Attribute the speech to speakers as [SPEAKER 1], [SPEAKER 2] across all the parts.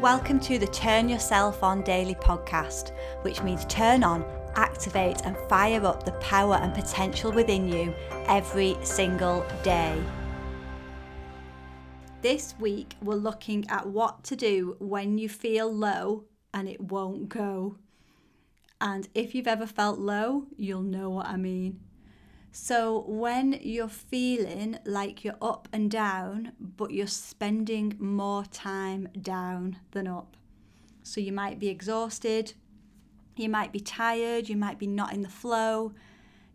[SPEAKER 1] Welcome to the Turn Yourself On Daily podcast, which means turn on, activate, and fire up the power and potential within you every single day. This week, we're looking at what to do when you feel low and it won't go. And if you've ever felt low, you'll know what I mean. So, when you're feeling like you're up and down, but you're spending more time down than up. So, you might be exhausted, you might be tired, you might be not in the flow,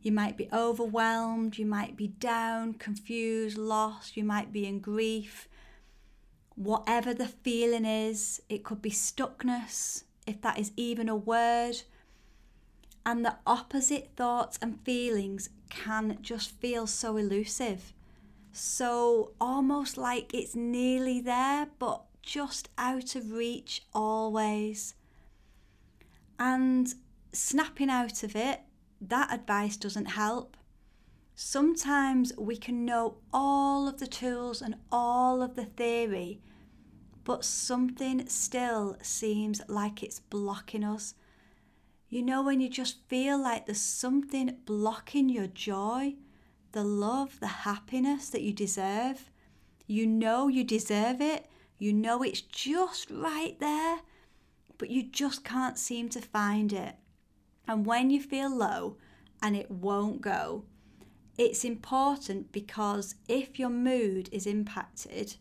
[SPEAKER 1] you might be overwhelmed, you might be down, confused, lost, you might be in grief. Whatever the feeling is, it could be stuckness, if that is even a word. And the opposite thoughts and feelings can just feel so elusive. So almost like it's nearly there, but just out of reach always. And snapping out of it, that advice doesn't help. Sometimes we can know all of the tools and all of the theory, but something still seems like it's blocking us you know, when you just feel like there's something blocking your joy, the love, the happiness that you deserve. You know you deserve it. You know it's just right there, but you just can't seem to find it. And when you feel low and it won't go, it's important because if your mood is impacted,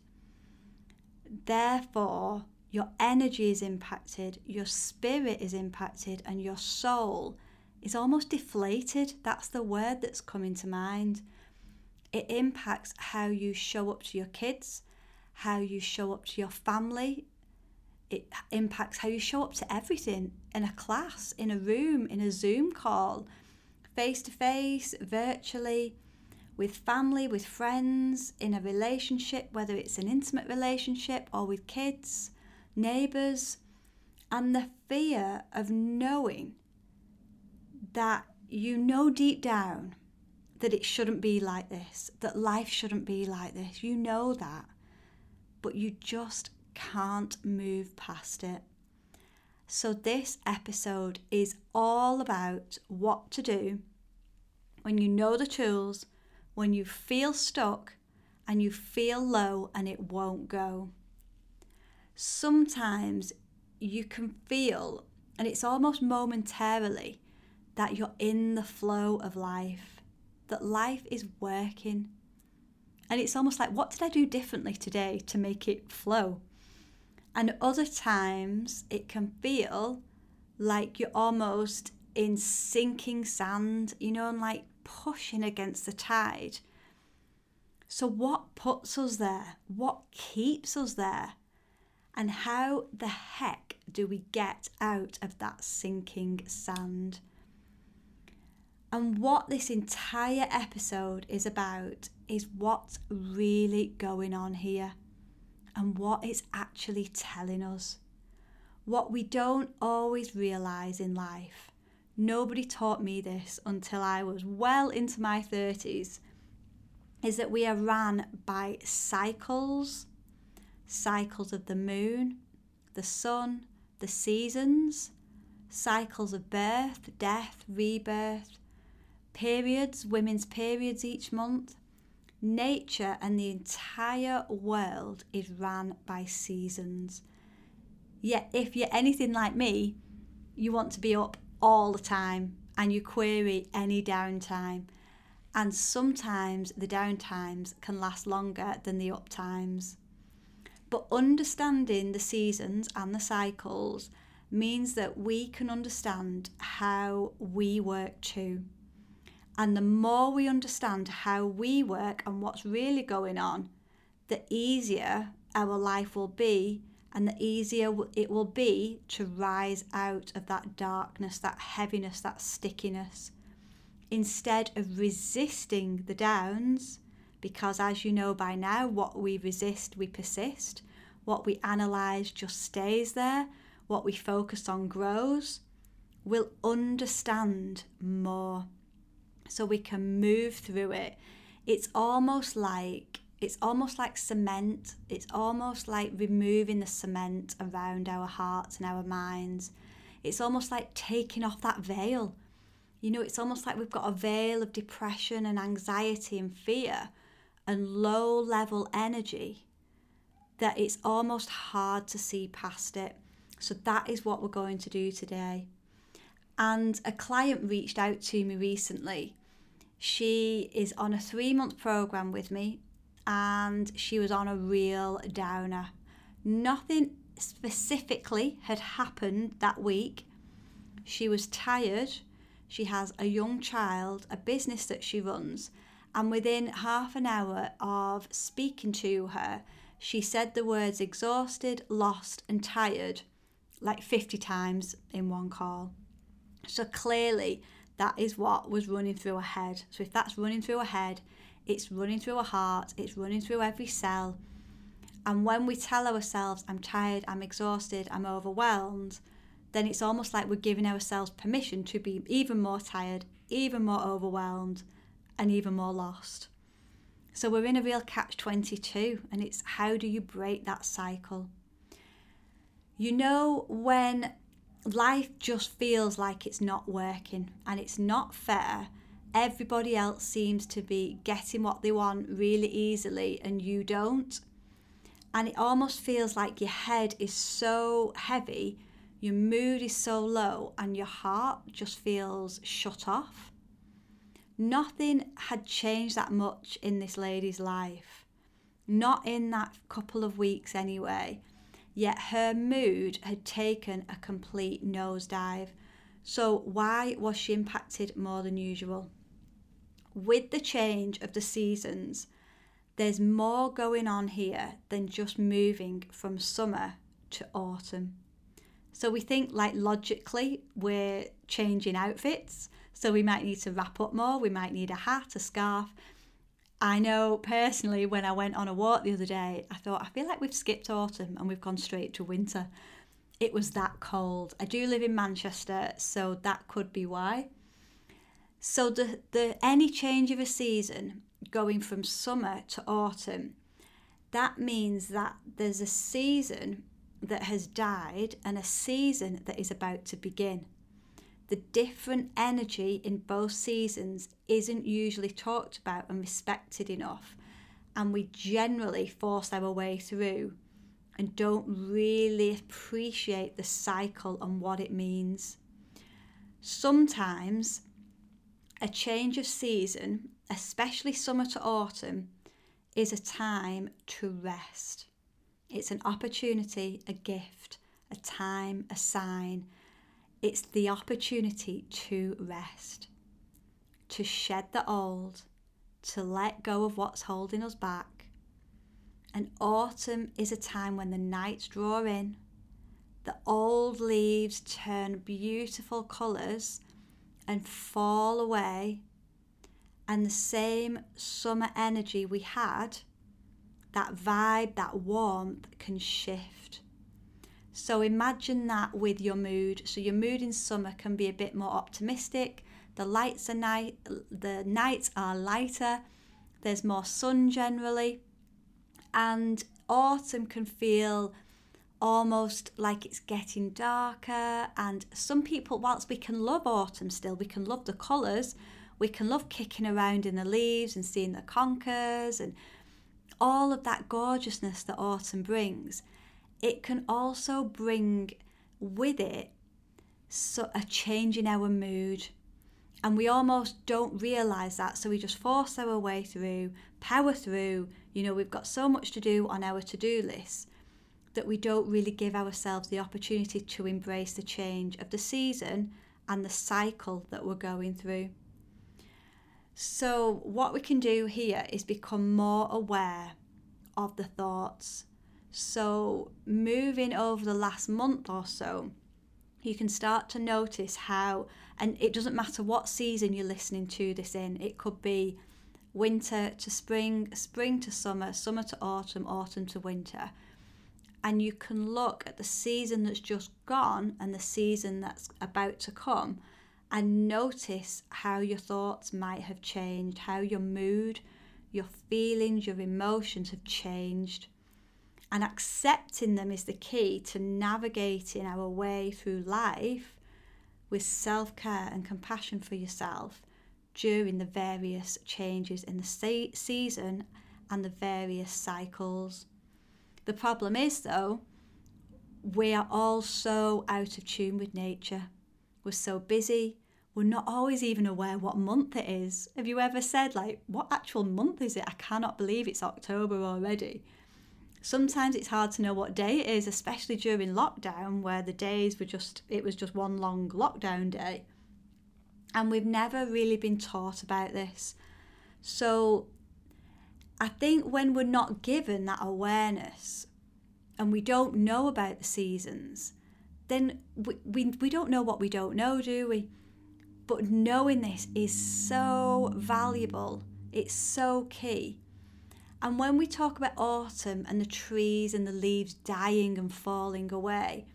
[SPEAKER 1] therefore your energy is impacted, your spirit is impacted, and your soul is almost deflated. That's the word that's coming to mind. It impacts how you show up to your kids, how you show up to your family. It impacts how you show up to everything in a class, in a room, in a Zoom call, face to face, virtually, with family, with friends, in a relationship, whether it's an intimate relationship or with kids neighbours, and the fear of knowing that you know deep down that it shouldn't be like this, that life shouldn't be like this. You know that, but you just can't move past it. So, this episode is all about what to do when you know the tools, when you feel stuck and you feel low and it won't go sometimes you can feel, and it's almost momentarily, that you're in the flow of life, that life is working. And it's almost like, what did I do differently today to make it flow? And other times it can feel like you're almost in sinking sand, you know, and like pushing against the tide. So, what puts us there? What keeps us there? And how the heck do we get out of that sinking sand? And what this entire episode is about is what's really going on here and what it's actually telling us. What we don't always realise in life. Nobody taught me this until I was well into my 30s is that we are ran by cycles cycles of the moon, the sun, the seasons, cycles of birth, death, rebirth, periods, women's periods each month. Nature and the entire world is ran by seasons. Yet, if you're anything like me, you want to be up all the time and you query any downtime. And sometimes the downtimes can last longer than the up times. But understanding the seasons and the cycles means that we can understand how we work too. And the more we understand how we work and what's really going on, the easier our life will be and the easier it will be to rise out of that darkness, that heaviness, that stickiness. Instead of resisting the downs, because as you know by now, what we resist, we persist. What we analyse just stays there. What we focus on grows. We'll understand more so we can move through it. It's almost like it's almost like cement. It's almost like removing the cement around our hearts and our minds. It's almost like taking off that veil. You know, it's almost like we've got a veil of depression and anxiety and fear and low level energy that it's almost hard to see past it. So, that is what we're going to do today. And a client reached out to me recently. She is on a three month program with me and she was on a real downer. Nothing specifically had happened that week. She was tired. She has a young child, a business that she runs, and within half an hour of speaking to her, she said the words exhausted, lost, and tired like 50 times in one call. So clearly, that is what was running through her head. So if that's running through her head, it's running through her heart, it's running through every cell. And when we tell ourselves, I'm tired, I'm exhausted, I'm overwhelmed, then it's almost like we're giving ourselves permission to be even more tired, even more overwhelmed, and even more lost. So we're in a real catch 22, and it's how do you break that cycle? You know, when life just feels like it's not working and it's not fair, everybody else seems to be getting what they want really easily and you don't. And it almost feels like your head is so heavy, your mood is so low, and your heart just feels shut off. Nothing had changed that much in this lady's life. Not in that couple of weeks, anyway. Yet her mood had taken a complete nosedive. So, why was she impacted more than usual? with the change of the seasons, there's more going on here than just moving from summer to autumn. So we think like logically we're changing outfits. So we might need to wrap up more, we might need a hat, a scarf. I know personally when I went on a walk the other day, I thought, I feel like we've skipped autumn and we've gone straight to winter. It was that cold. I do live in Manchester, so that could be why. So the, the any change of a season going from summer to autumn, that means that there's a season that has died and a season that is about to begin. The different energy in both seasons isn't usually talked about and respected enough, and we generally force our way through and don't really appreciate the cycle and what it means. Sometimes a change of season, especially summer to autumn, is a time to rest. It's an opportunity, a gift, a time, a sign. It's the opportunity to rest, to shed the old, to let go of what's holding us back. And autumn is a time when the nights draw in, the old leaves turn beautiful colours and fall away, and the same summer energy we had, that vibe, that warmth can shift. So imagine that with your mood. So your mood in summer can be a bit more optimistic. The lights are night the nights are lighter. There's more sun generally. And autumn can feel almost like it's getting darker. And some people, whilst we can love autumn still, we can love the colours, we can love kicking around in the leaves and seeing the conkers and all of that gorgeousness that autumn brings. It can also bring with it so a change in our mood. And we almost don't realize that. So we just force our way through, power through. You know, we've got so much to do on our to do list that we don't really give ourselves the opportunity to embrace the change of the season and the cycle that we're going through. So, what we can do here is become more aware of the thoughts. So, moving over the last month or so, you can start to notice how, and it doesn't matter what season you're listening to this in, it could be winter to spring, spring to summer, summer to autumn, autumn to winter and you can look at the season that's just gone and the season that's about to come and notice how your thoughts might have changed, how your mood your feelings, your emotions have changed. And accepting them is the key to navigating our way through life with self care and compassion for yourself during the various changes in the se- season and the various cycles. The problem is, though, we are all so out of tune with nature. We're so busy, we're not always even aware what month it is. Have you ever said, like, what actual month is it? I cannot believe it's October already. Sometimes it's hard to know what day it is, especially during lockdown, where the days were just, it was just one long lockdown day. And we've never really been taught about this. So I think when we're not given that awareness and we don't know about the seasons, then we, we, we don't know what we don't know, do we? But knowing this is so valuable, it's so key. And when we talk about autumn and the trees and the leaves dying and falling away,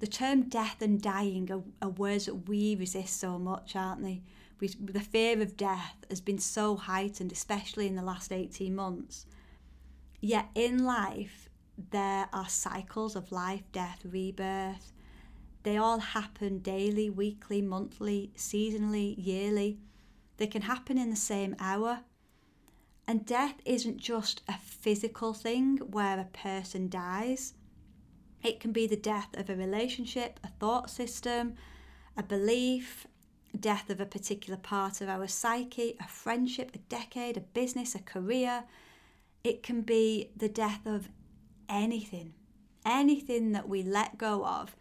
[SPEAKER 1] the term death and dying are, are words that we resist so much, aren't they? We, the fear of death has been so heightened, especially in the last 18 months. Yet in life, there are cycles of life, death, rebirth. They all happen daily, weekly, monthly, seasonally, yearly. They can happen in the same hour. And death isn't just a physical thing where a person dies. It can be the death of a relationship, a thought system, a belief, death of a particular part of our psyche, a friendship, a decade, a business, a career. It can be the death of anything, anything that we let go of.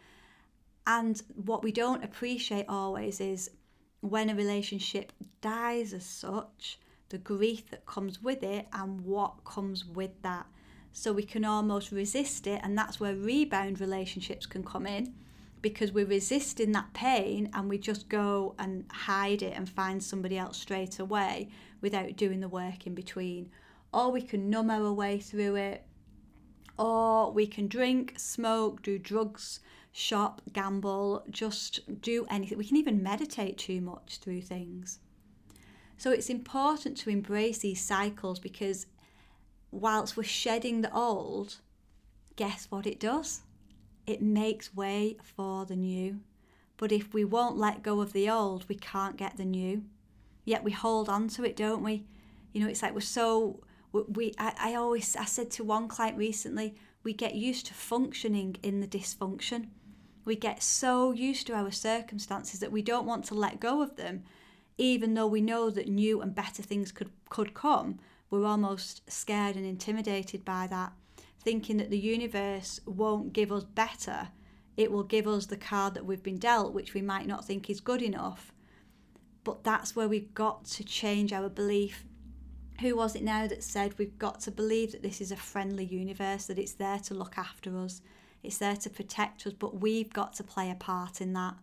[SPEAKER 1] And what we don't appreciate always is when a relationship dies as such, the grief that comes with it and what comes with that. So we can almost resist it and that's where rebound relationships can come in because we're resisting that pain and we just go and hide it and find somebody else straight away without doing the work in between. Or we can numb our way through it. Or we can drink smoke do drugs shop gamble just do anything. We can even meditate too much through things so it's important to embrace these cycles because whilst we're shedding the old, guess what it does? It makes way for the new. But if we won't let go of the old, we can't get the new. Yet we hold on to it, don't we? You know, it's like we're so we. I, I always I said to one client recently, we get used to functioning in the dysfunction. We get so used to our circumstances that we don't want to let go of them, even though we know that new and better things could could come we're almost scared and intimidated by that, thinking that the universe won't give us better. It will give us the card that we've been dealt, which we might not think is good enough. But that's where we've got to change our belief. Who was it now that said we've got to believe that this is a friendly universe, that it's there to look after us, it's there to protect us, but we've got to play a part in that.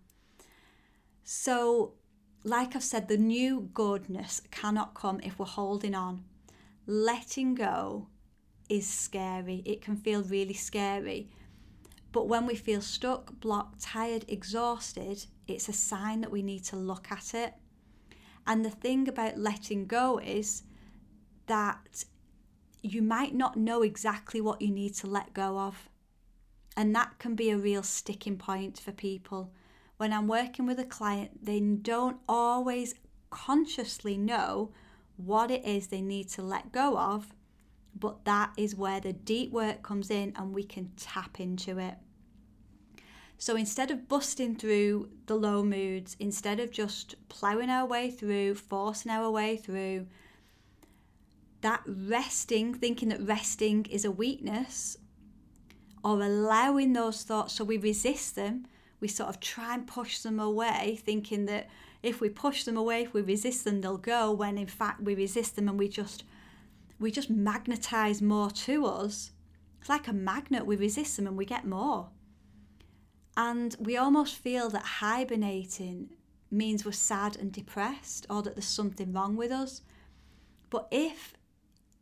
[SPEAKER 1] So, like I've said, the new goodness cannot come if we're holding on letting go is scary. It can feel really scary. But when we feel stuck, blocked, tired, exhausted, it's a sign that we need to look at it. And the thing about letting go is that you might not know exactly what you need to let go of. And that can be a real sticking point for people. When I'm working with a client, they don't always consciously know what it is they need to let go of, but that is where the deep work comes in and we can tap into it. So instead of busting through the low moods, instead of just ploughing our way through, forcing our way through, that resting, thinking that resting is a weakness, or allowing those thoughts so we resist them, we sort of try and push them away, thinking that if we push them away, if we resist them, they'll go. When in fact we resist them and we just we just magnetize more to us. It's like a magnet. We resist them and we get more. And we almost feel that hibernating means we're sad and depressed or that there's something wrong with us. But if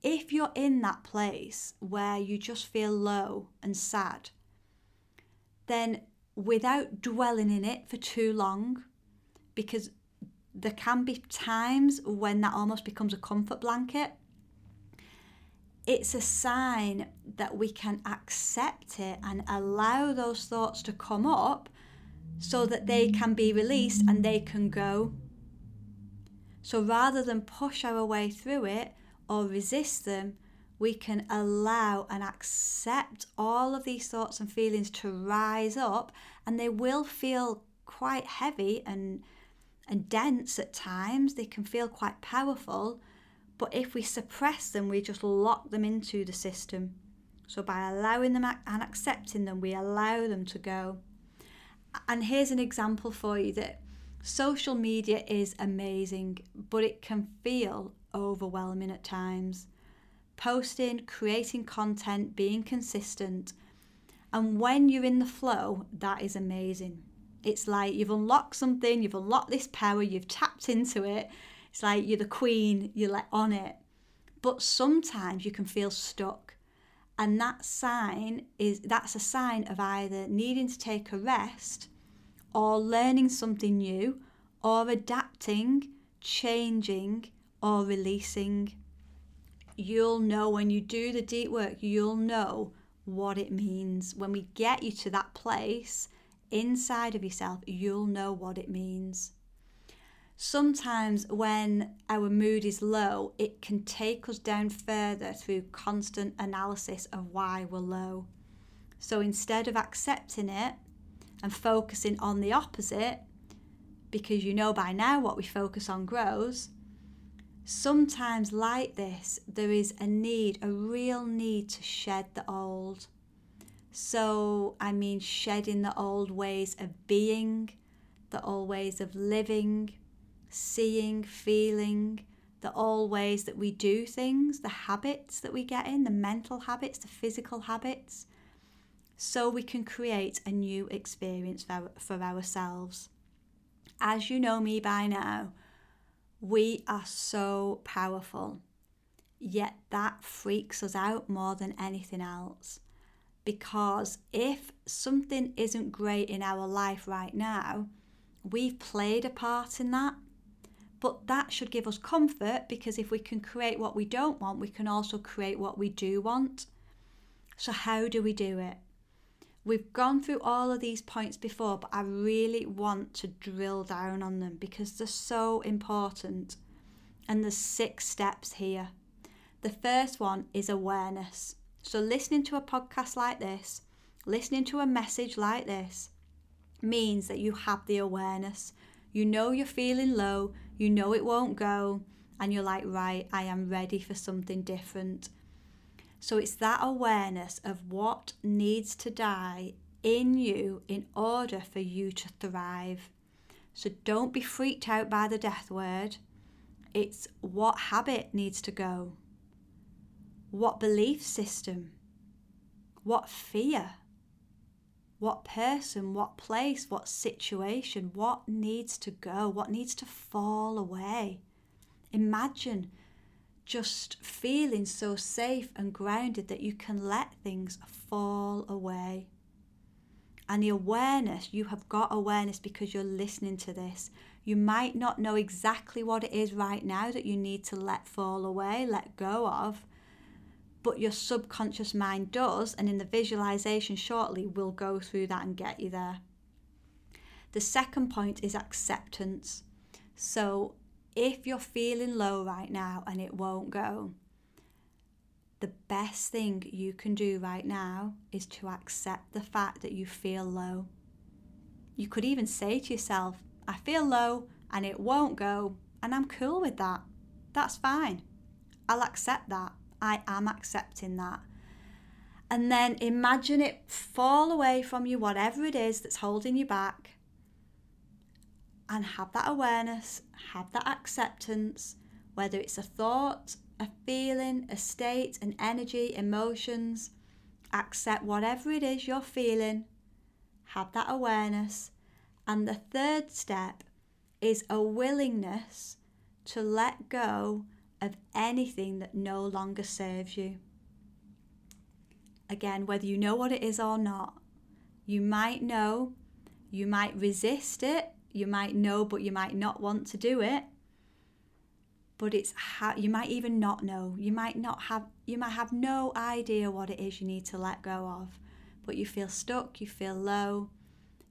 [SPEAKER 1] if you're in that place where you just feel low and sad, then without dwelling in it for too long, because there can be times when that almost becomes a comfort blanket. it's a sign that we can accept it and allow those thoughts to come up so that they can be released and they can go. So rather than push our way through it or resist them, we can allow and accept all of these thoughts and feelings to rise up and they will feel quite heavy and and dense at times they can feel quite powerful but if we suppress them, we just lock them into the system. So by allowing them and accepting them, we allow them to go. And here's an example for you that social media is amazing, but it can feel overwhelming at times. Posting, creating content, being consistent. And when you're in the flow, that is amazing. It's like you've unlocked something, you've unlocked this power, you've tapped into it, it's like you're the queen, you're like on it. But sometimes you can feel stuck. And that sign is that's a sign of either needing to take a rest or learning something new or adapting, changing, or releasing. You'll know when you do the deep work, you'll know what it means. When we get you to that place inside of yourself, you'll know what it means sometimes when our mood is low, it can take us down further through constant analysis of why we're low. So instead of accepting it and focusing on the opposite, because you know by now what we focus on grows, sometimes like this, there is a need, a real need to shed the old. So, I mean, shedding the old ways of being, the old ways of living, seeing, feeling, the all ways that we do things, the habits that we get in, the mental habits, the physical habits, so we can create a new experience for, for ourselves. As you know me by now, we are so powerful, yet that freaks us out more than anything else. Because if something isn't great in our life right now, we've played a part in that but that should give us comfort because if we can create what we don't want, we can also create what we do want. So, how do we do it? We've gone through all of these points before, but I really want to drill down on them because they're so important. And there's six steps here. The first one is awareness. So, listening to a podcast like this, listening to a message like this, means that you have the awareness. You know you're feeling low, you know it won't go, and you're like, right, I am ready for something different. So it's that awareness of what needs to die in you in order for you to thrive. So don't be freaked out by the death word. It's what habit needs to go, what belief system, what fear, what person, what place, what situation, what needs to go, what needs to fall away. Imagine just feeling so safe and grounded that you can let things fall away. And the awareness, you have got awareness because you're listening to this. You might not know exactly what it is right now that you need to let fall away, let go of, but your subconscious mind does, and in the visualization shortly, we'll go through that and get you there. The second point is acceptance. So, if you're feeling low right now and it won't go, the best thing you can do right now is to accept the fact that you feel low. You could even say to yourself, I feel low and it won't go, and I'm cool with that. That's fine. I'll accept that. I am accepting that. And then imagine it fall away from you, whatever it is that's holding you back. And have that awareness, have that acceptance, whether it's a thought, a feeling, a state, an energy, emotions. Accept whatever it is you're feeling, have that awareness. And the third step is a willingness to let go of anything that no longer serves you. Again, whether you know what it is or not, you might know, you might resist it, you might know, but you might not want to do it. but it's how you might even not know. You might not have you might have no idea what it is you need to let go of, but you feel stuck, you feel low.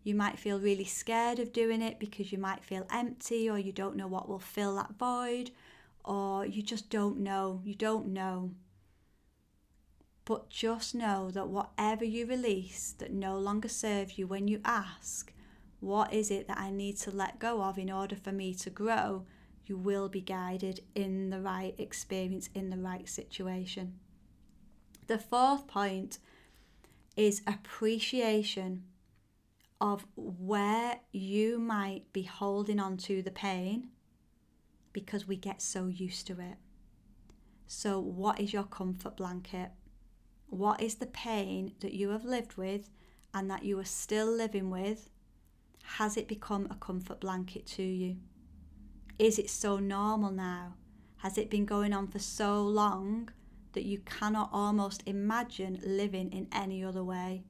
[SPEAKER 1] You might feel really scared of doing it because you might feel empty or you don't know what will fill that void or you just don't know. You don't know. But just know that whatever you release that no longer serves you when you ask, what is it that I need to let go of in order for me to grow? You will be guided in the right experience, in the right situation. The fourth point is appreciation of where you might be holding on to the pain because we get so used to it. So, what is your comfort blanket? What is the pain that you have lived with and that you are still living with has it become a comfort blanket to you? Is it so normal now? Has it been going on for so long that you cannot almost imagine living in any other way?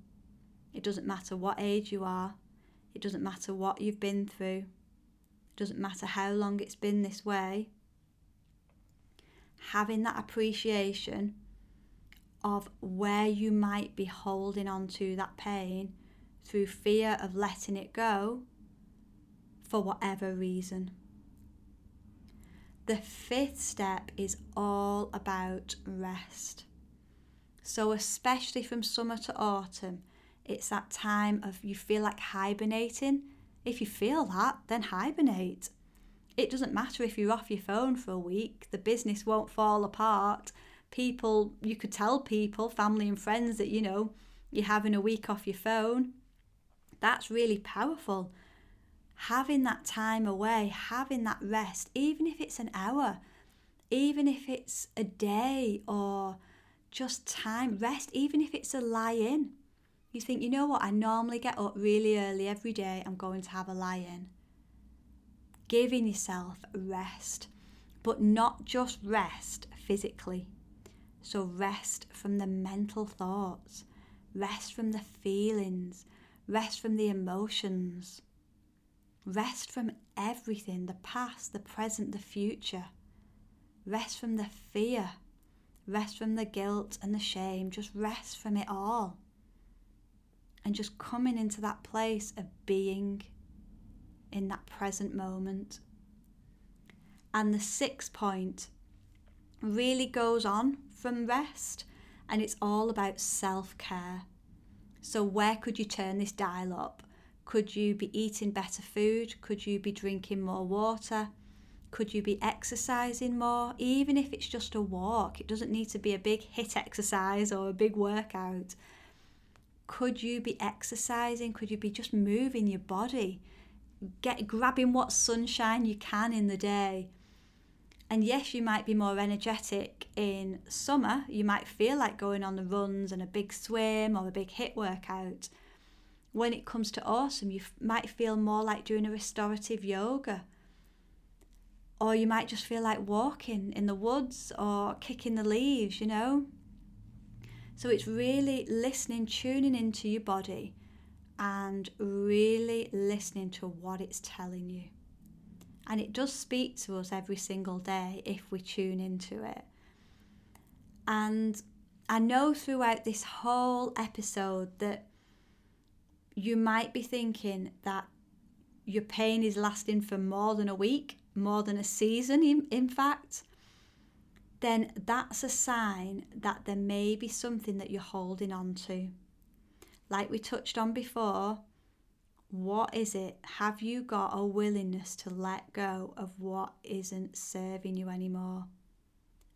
[SPEAKER 1] It doesn't matter what age you are, it doesn't matter what you've been through, it doesn't matter how long it's been this way. Having that appreciation of where you might be holding on to that pain through fear of letting it go for whatever reason. The fifth step is all about rest. So, especially from summer to autumn, it's that time of you feel like hibernating. If you feel that, then hibernate. It doesn't matter if you're off your phone for a week, the business won't fall apart. People, you could tell people, family and friends, that you know you're having a week off your phone. That's really powerful. Having that time away, having that rest, even if it's an hour, even if it's a day or just time, rest, even if it's a lie in. You think, you know what, I normally get up really early every day, I'm going to have a lie in. Giving yourself rest, but not just rest physically. So, rest from the mental thoughts, rest from the feelings, Rest from the emotions. Rest from everything the past, the present, the future. Rest from the fear. Rest from the guilt and the shame. Just rest from it all. And just coming into that place of being in that present moment. And the sixth point really goes on from rest, and it's all about self care. So, where could you turn this dial up? Could you be eating better food? Could you be drinking more water? Could you be exercising more? Even if it's just a walk, it doesn't need to be a big HIIT exercise or a big workout. Could you be exercising? Could you be just moving your body? Get grabbing what sunshine you can in the day and yes, you might be more energetic in summer. You might feel like going on the runs and a big swim or a big HIIT workout. When it comes to autumn, you f- might feel more like doing a restorative yoga. Or you might just feel like walking in the woods or kicking the leaves, you know? So it's really listening, tuning into your body and really listening to what it's telling you. And it does speak to us every single day if we tune into it. And I know throughout this whole episode that you might be thinking that your pain is lasting for more than a week, more than a season, in, in fact, then that's a sign that there may be something that you're holding on to. Like we touched on before, what is it? Have you got a willingness to let go of what isn't serving you anymore?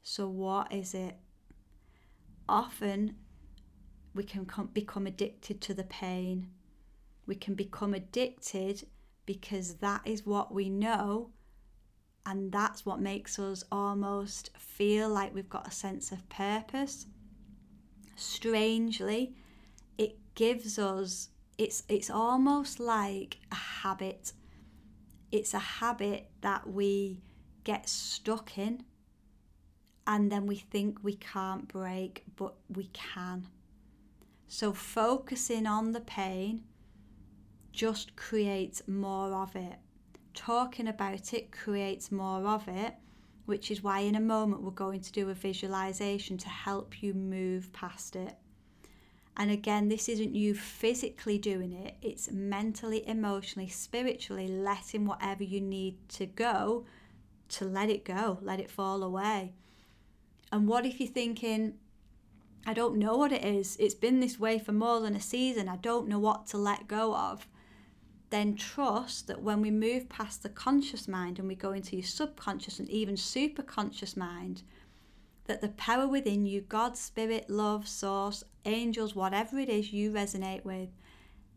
[SPEAKER 1] So, what is it? Often we can com- become addicted to the pain. We can become addicted because that is what we know, and that's what makes us almost feel like we've got a sense of purpose. Strangely, it gives us it's it's almost like a habit. It's a habit that we get stuck in and then we think we can't break, but we can. So focusing on the pain just creates more of it. Talking about it creates more of it, which is why in a moment we're going to do a visualization to help you move past it. And again, this isn't you physically doing it, it's mentally, emotionally, spiritually letting whatever you need to go to let it go, let it fall away. And what if you're thinking, I don't know what it is, it's been this way for more than a season, I don't know what to let go of? Then trust that when we move past the conscious mind and we go into your subconscious and even superconscious mind, that the power within you, God, Spirit, love, source, angels, whatever it is you resonate with,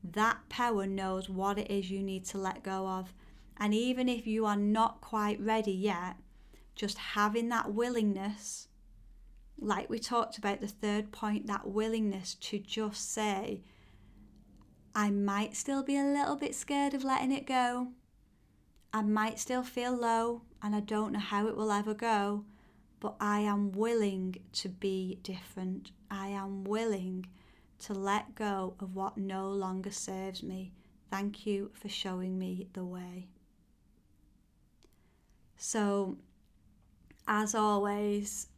[SPEAKER 1] that power knows what it is you need to let go of. And even if you are not quite ready yet, just having that willingness, like we talked about the third point, that willingness to just say, I might still be a little bit scared of letting it go. I might still feel low and I don't know how it will ever go but I am willing to be different. I am willing to let go of what no longer serves me. Thank you for showing me the way. So, as always,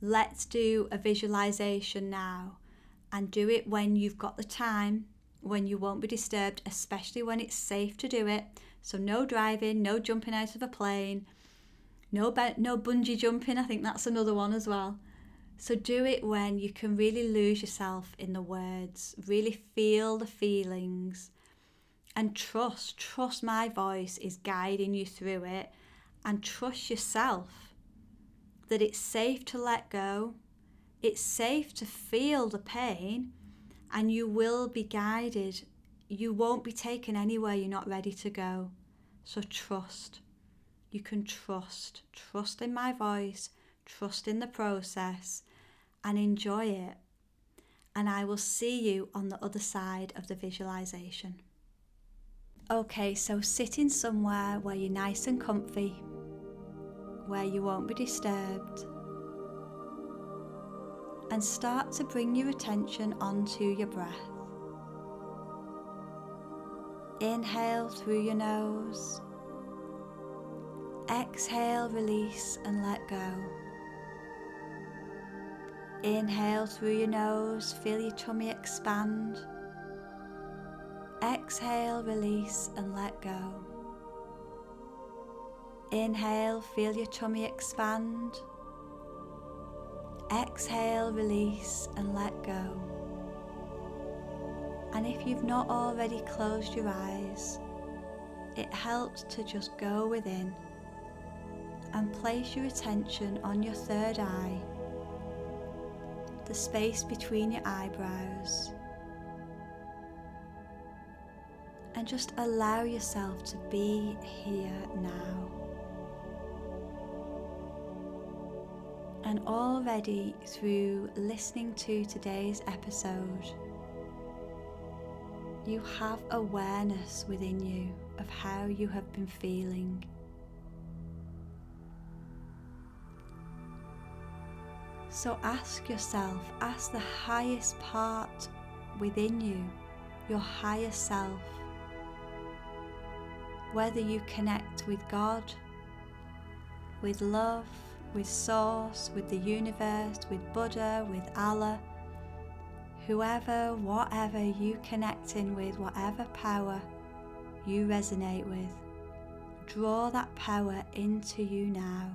[SPEAKER 1] let's do a visualization now and do it when you've got the time, when you won't be disturbed, especially when it's safe to do it. So, no driving, no jumping out of a plane no, no bungee jumping, I think that's another one as well. So do it when you can really lose yourself in the words, really feel the feelings, and trust. Trust my voice is guiding you through it, and trust yourself that it's safe to let go, it's safe to feel the pain, and you will be guided. You won't be taken anywhere you're not ready to go. So trust you can trust. Trust in my voice, trust in the process, and enjoy it. And I will see you on the other side of the visualization. Okay, so sitting somewhere where you're nice and comfy, where you won't be disturbed, and start to bring your attention onto your breath. Inhale through your nose Exhale, release, and let go. Inhale through your nose, feel your tummy expand. Exhale, release, and let go. Inhale, feel your tummy expand. Exhale, release, and let go. And if you've not already closed your eyes, it helps to just go within and place your attention on your third eye, the space between your eyebrows, and just allow yourself to be here now. And already through listening to today's episode, you have awareness within you of how you have been feeling. So ask yourself, ask the highest part within you, your higher self, whether you connect with God, with love, with Source, with the universe, with Buddha, with Allah, whoever, whatever you connect in with, whatever power you resonate with, draw that power into you now.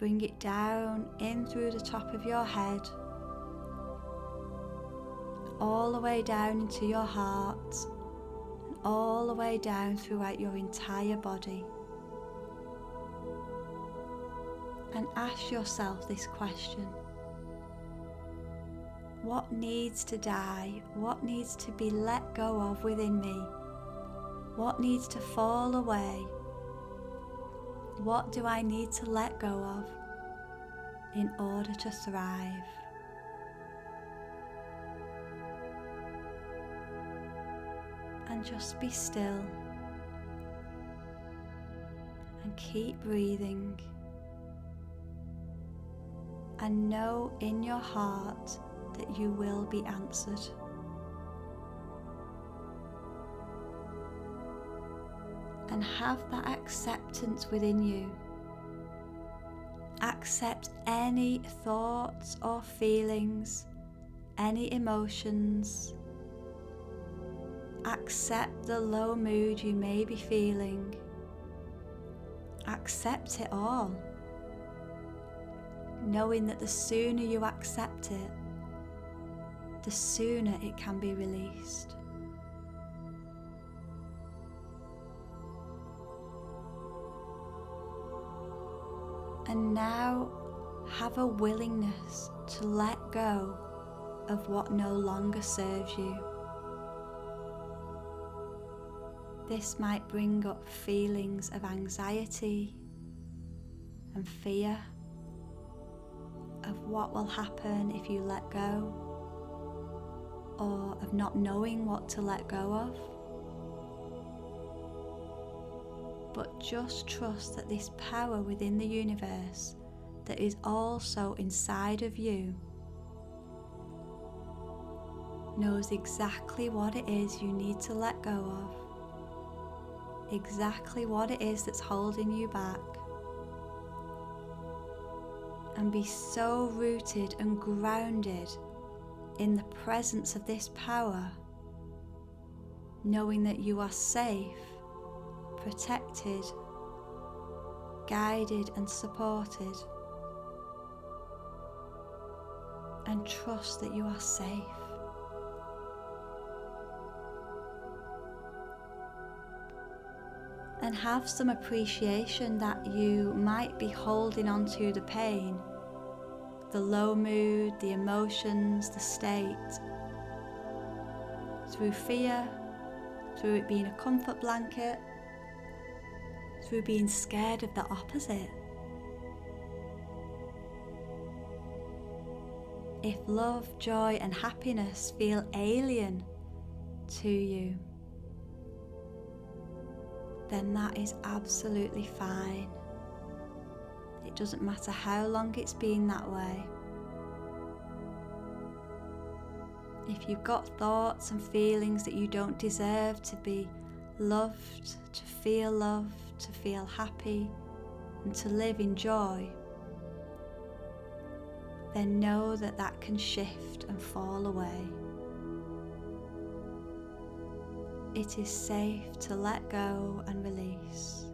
[SPEAKER 1] Bring it down in through the top of your head, all the way down into your heart, and all the way down throughout your entire body. And ask yourself this question What needs to die? What needs to be let go of within me? What needs to fall away? What do I need to let go of in order to thrive? And just be still and keep breathing. And know in your heart that you will be answered. And have that acceptance within you Accept any thoughts or feelings, any emotions. Accept the low mood you may be feeling. Accept it all. Knowing that the sooner you accept it, the sooner it can be released. And now have a willingness to let go of what no longer serves you. This might bring up feelings of anxiety and fear of what will happen if you let go, or of not knowing what to let go of. But just trust that this power within the universe that is also inside of you knows exactly what it is you need to let go of, exactly what it is that's holding you back. And be so rooted and grounded in the presence of this power, knowing that you are safe protected, guided, and supported. And trust that you are safe. And have some appreciation that you might be holding on to the pain, the low mood, the emotions, the state, through fear, through it being a comfort blanket, through being scared of the opposite. If love, joy, and happiness feel alien to you, then that is absolutely fine. It doesn't matter how long it's been that way. If you've got thoughts and feelings that you don't deserve to be loved, to feel loved, to feel happy, and to live in joy, then know that that can shift and fall away. It is safe to let go and release.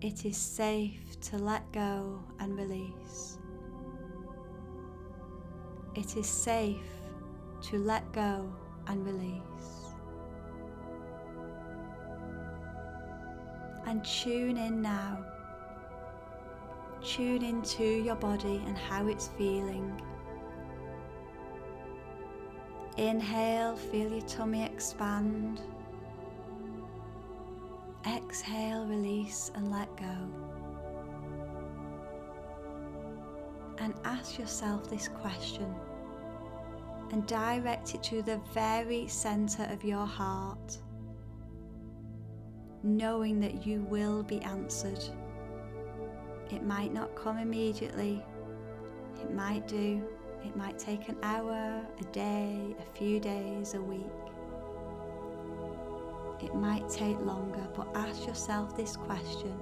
[SPEAKER 1] It is safe to let go and release. It is safe to let go and release. And tune in now. Tune into your body and how it's feeling. Inhale, feel your tummy expand. Exhale, release and let go. And ask yourself this question and direct it to the very center of your heart knowing that you will be answered. It might not come immediately, it might do, it might take an hour, a day, a few days, a week. It might take longer, but ask yourself this question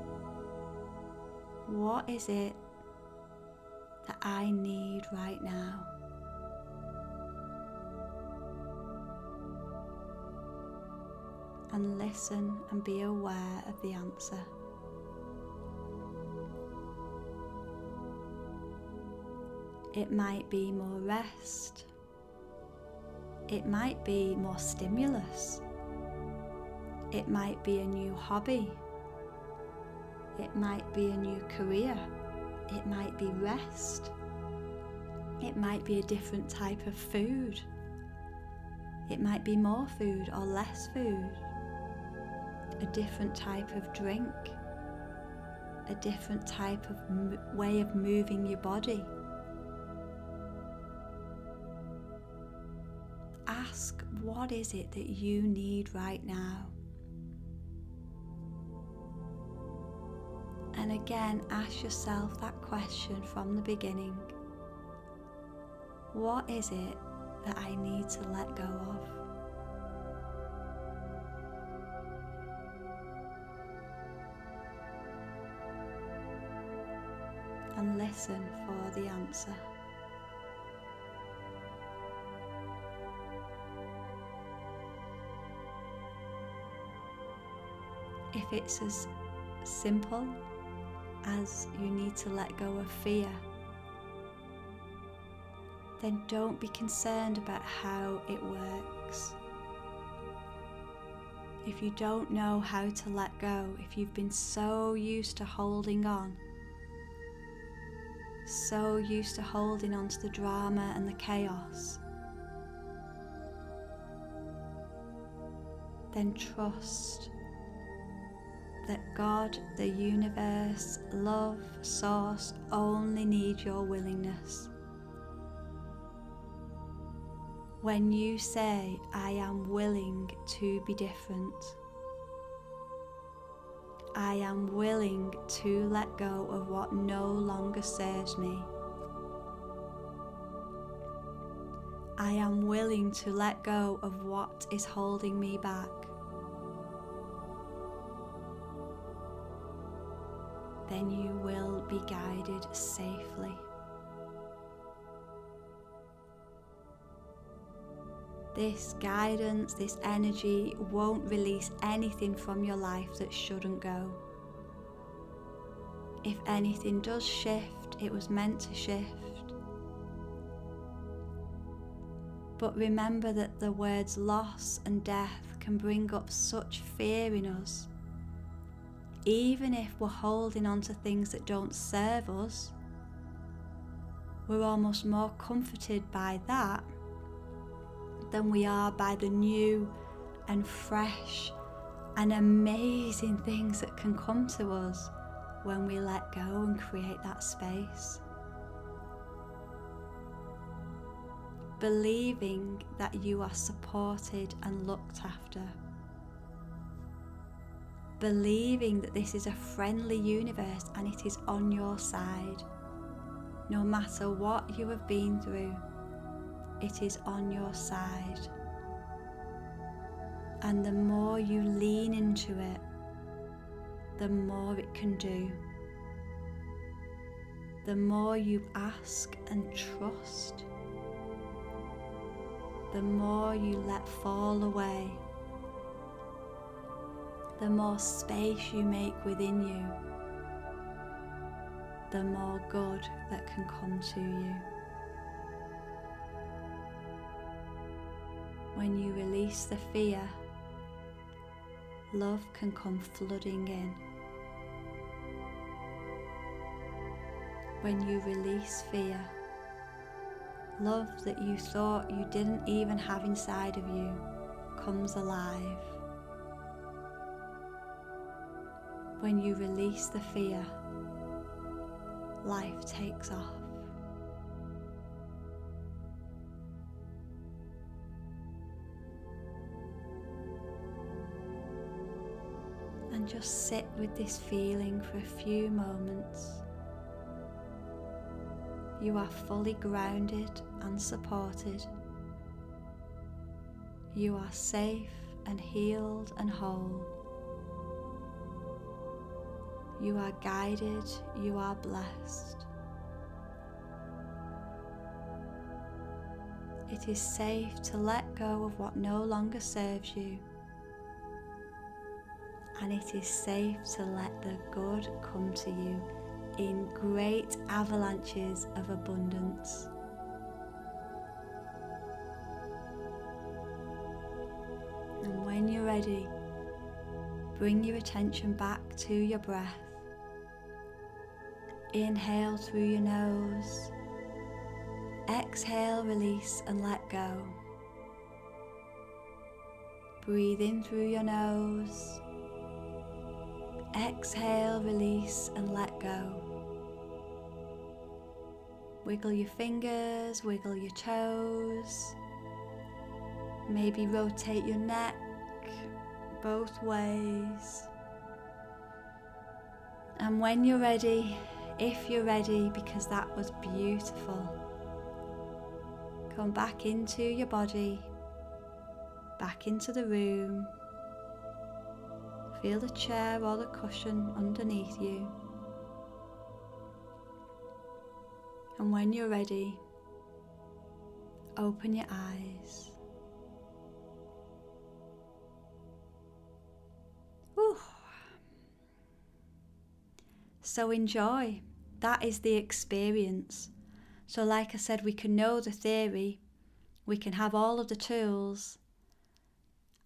[SPEAKER 1] What is it that I need right now? And listen and be aware of the answer. It might be more rest. It might be more stimulus. It might be a new hobby. It might be a new career. It might be rest. It might be a different type of food. It might be more food or less food a different type of drink, a different type of m- way of moving your body. Ask what is it that you need right now? And again, ask yourself that question from the beginning What is it that I need to let go of? Listen for the answer. If it's as simple as you need to let go of fear, then don't be concerned about how it works. If you don't know how to let go, if you've been so used to holding on, so used to holding on to the drama and the chaos, then trust that God, the universe, love, source only need your willingness. When you say, I am willing to be different, I am willing to let go of what no longer serves me. I am willing to let go of what is holding me back. Then you will be guided safely. This guidance, this energy won't release anything from your life that shouldn't go. If anything does shift, it was meant to shift. But remember that the words loss and death can bring up such fear in us. Even if we're holding on to things that don't serve us, we're almost more comforted by that than we are by the new and fresh and amazing things that can come to us when we let go and create that space. Believing that you are supported and looked after. Believing that this is a friendly universe and it is on your side, no matter what you have been through it is on your side. And the more you lean into it, the more it can do. The more you ask and trust, the more you let fall away, the more space you make within you, the more good that can come to you. When you release the fear, love can come flooding in. When you release fear, love that you thought you didn't even have inside of you comes alive. When you release the fear, life takes off. And just sit with this feeling for a few moments. You are fully grounded and supported. You are safe and healed and whole. You are guided, you are blessed. It is safe to let go of what no longer serves you and it is safe to let the good come to you in great avalanches of abundance. And when you're ready, bring your attention back to your breath. Inhale through your nose. Exhale, release, and let go. Breathe in through your nose. Exhale, release, and let go. Wiggle your fingers, wiggle your toes. Maybe rotate your neck both ways. And when you're ready, if you're ready, because that was beautiful, come back into your body, back into the room. Feel the chair or the cushion underneath you. And when you're ready, open your eyes. Whew. So enjoy. That is the experience. So, like I said, we can know the theory, we can have all of the tools,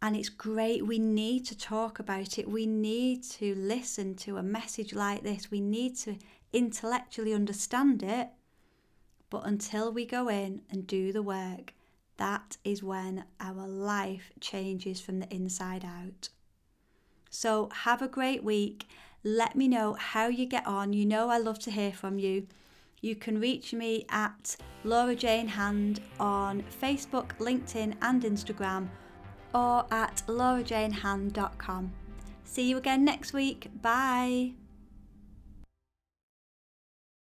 [SPEAKER 1] and it's great. We need to talk about it. We need to listen to a message like this. We need to intellectually understand it. But until we go in and do the work, that is when our life changes from the inside out. So, have a great week. Let me know how you get on. You know, I love to hear from you. You can reach me at Laura Jane Hand on Facebook, LinkedIn, and Instagram, or at laurajanehand.com. See you again next week. Bye.